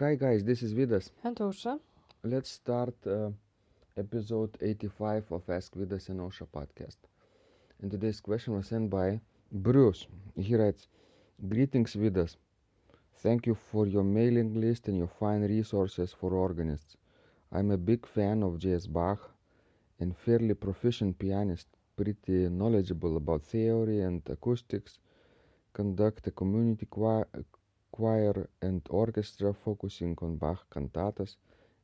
Hi guys, this is Vidas. And Ausra. Let's start uh, episode 85 of Ask Vidas and Ausra podcast. And today's question was sent by Bruce. He writes, Greetings Vidas. Thank you for your mailing list and your fine resources for organists. I'm a big fan of J.S. Bach and fairly proficient pianist, pretty knowledgeable about theory and acoustics, conduct a community choir, choir and orchestra focusing on Bach cantatas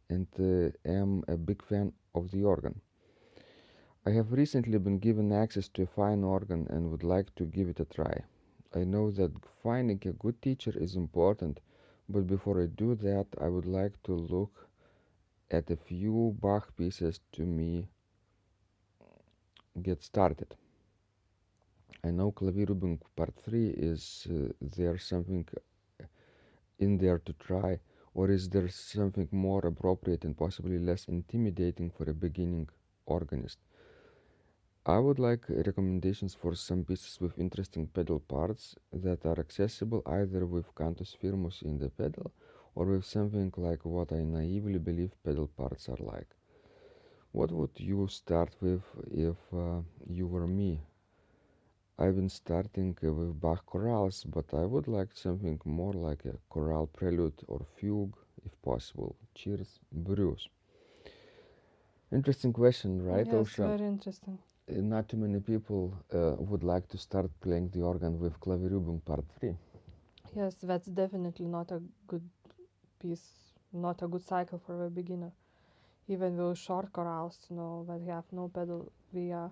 and uh, am a big fan of the organ. I have recently been given access to a fine organ and would like to give it a try. I know that finding a good teacher is important, but before I do that, I would like to look at a few Bach pieces to me get started. I know Klavierübung Part 3 is uh, there something in there to try, or is there something more appropriate and possibly less intimidating for a beginning organist? I would like recommendations for some pieces with interesting pedal parts that are accessible either with cantus firmus in the pedal or with something like what I naively believe pedal parts are like. What would you start with if uh, you were me? I've been starting uh, with Bach chorales, but I would like something more like a chorale prelude or fugue, if possible. Cheers, Bruce. Interesting question, right, yes, very interesting. Uh, Not too many people uh, would like to start playing the organ with Klavierübung Part 3. Yes, that's definitely not a good piece, not a good cycle for a beginner. Even with short chorales, you know, that have no pedal via.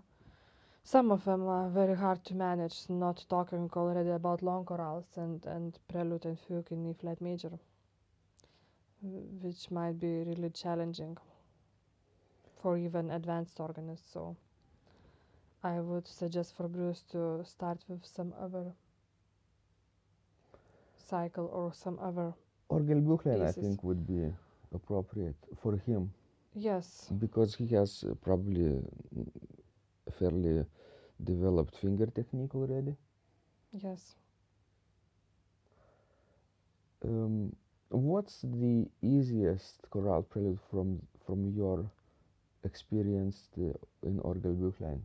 Some of them are very hard to manage, not talking already about long chorales and, and prelude and fugue in E flat major, which might be really challenging for even advanced organists. So I would suggest for Bruce to start with some other cycle or some other. Orgelbuchlein, I think, would be appropriate for him Yes, because he has uh, probably fairly developed finger technique already. yes. Um, what's the easiest chorale prelude from from your experience uh, in Orgelbuchlein?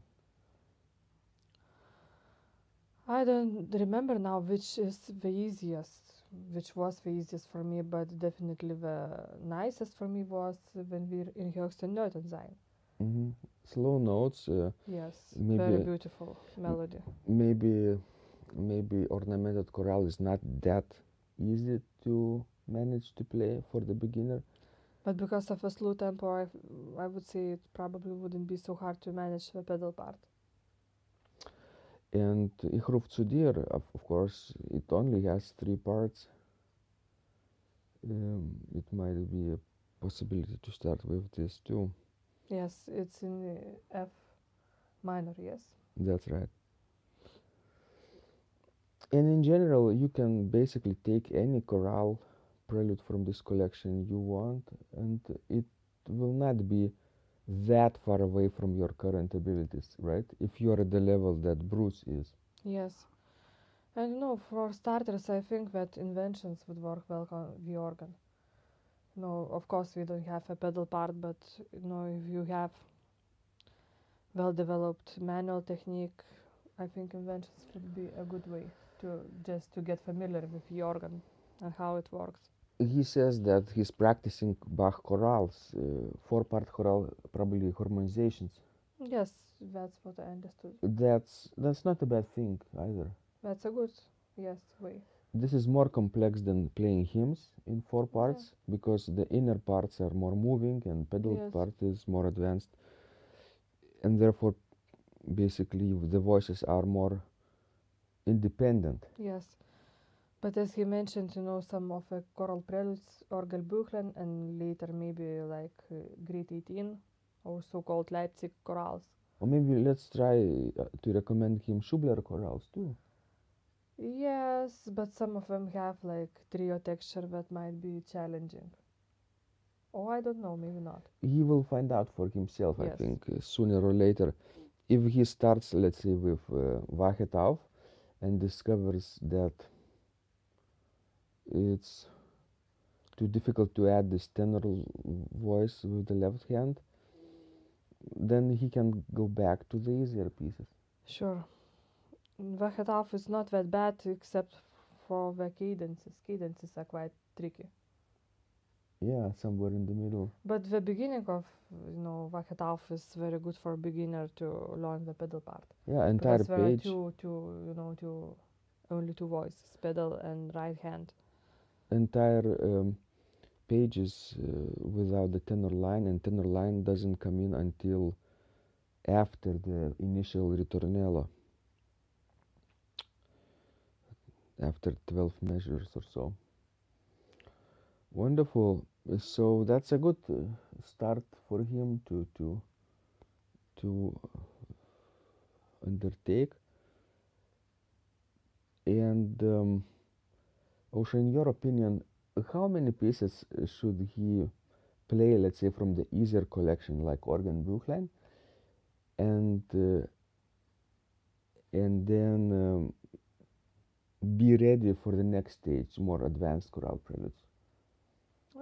I don't remember now which is the easiest, which was the easiest for me, but definitely the nicest for me was Wenn wir in höchsten Nöten sein. hmm Slow notes, uh, Yes, Maybe very beautiful melody. maybe maybe ornamented chorale is not that easy to manage to play for the beginner. But because of a slow tempo, I, I would say it probably wouldn't be so hard to manage the pedal part. And Ich ruf zu dir, of, of course, it only has three parts. Um, it might be a possibility to start with this too. Yes, it's in F minor, yes. That's right. And in general, you can basically take any chorale prelude from this collection you want, and it will not be that far away from your current abilities, right? If you are at the level that Bruce is. Yes. And you know, for starters, I think that inventions would work well on the organ. No, of course, we don't have a pedal part, but you know, if you have well developed manual technique, I think inventions would be a good way to just to get familiar with the organ and how it works. He says that he's practicing Bach chorales, uh, four-part chorale, probably harmonizations. Yes, that's what I understood. That's that's not a bad thing either. That's a good, yes, way. This is more complex than playing hymns in four Yeah. parts because the inner parts are more moving and pedal Yes. part is more advanced, and therefore, basically, the voices are more independent. Yes. But as he mentioned, you know, some of the choral preludes, Orgelbuchlein, and later maybe like uh, Great 18 or so-called Leipzig chorales. Or maybe let's try uh, to recommend him Schubler chorales too. Yes, but some of them have like trio texture that might be challenging. Oh, I don't know, maybe not. He will find out for himself, I think, uh, sooner or later. If he starts, let's say, with uh, Wachet auf and discovers that it's too difficult to add this tenor voice with the left hand, then he can go back to the easier pieces. Sure. The het half is not that bad except for the cadences. Cadences are quite tricky. Yeah, somewhere in the middle. But the beginning of you know the het half is very good for a beginner to learn the pedal part. Yeah, entire because there are two two you know two only two voices, pedal and right hand. entire um, pages uh, without the tenor line, and tenor line doesn't come in until after the initial ritornello, after 12 measures or so. Wonderful. So that's a good uh, start for him to to to undertake. And um, in your opinion, how many pieces uh, should he play, let's say, from the easier collection, like Orgelbuchlein, and uh, and then um, be ready for the next stage, more advanced chorale preludes?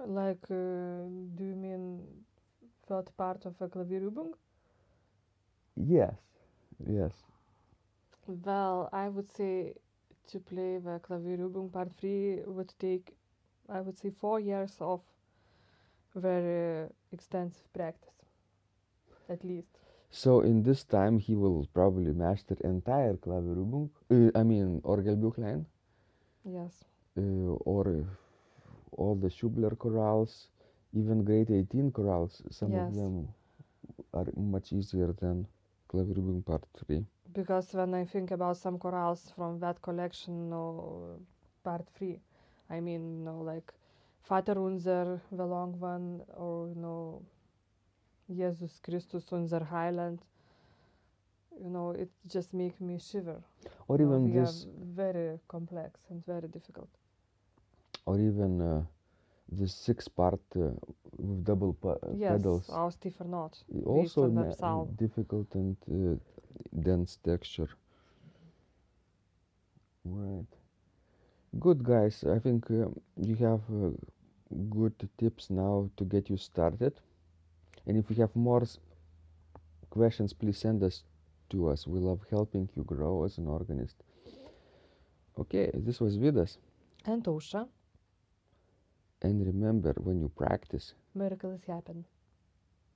Like, uh, do you mean third part of a Klavierübung? Yes, yes. Well, I would say to play the Klavierübung part 3 would take, I would say, four years of very extensive practice, at least. So in this time, he will probably master entire Klavierübung, uh, I mean Orgelbuchlein, Yes. uh, or uh, all the Schubler chorales, even Great 18 chorales. Some of them are much easier than Klavierübung Part 3. Because when I think about some chorales from that collection, no, part 3, I mean, you know, like Vater Unser, the long one, or, you know, Jesus Christus unser Heiland, you know, it just make me shiver. Or You know, even they this, very complex and very difficult. or even uh, the six part uh, with double uh, Yes, pedals. aus tiefer Not. i- Also difficult and uh, dense texture. Right. Good guys. I think um, you have uh, good tips now to get you started. And if you have more s- questions, please send us to us. We love helping you grow as an organist. Okay, this was Vidas. And Ausra, And remember, when you practice, miracles happen.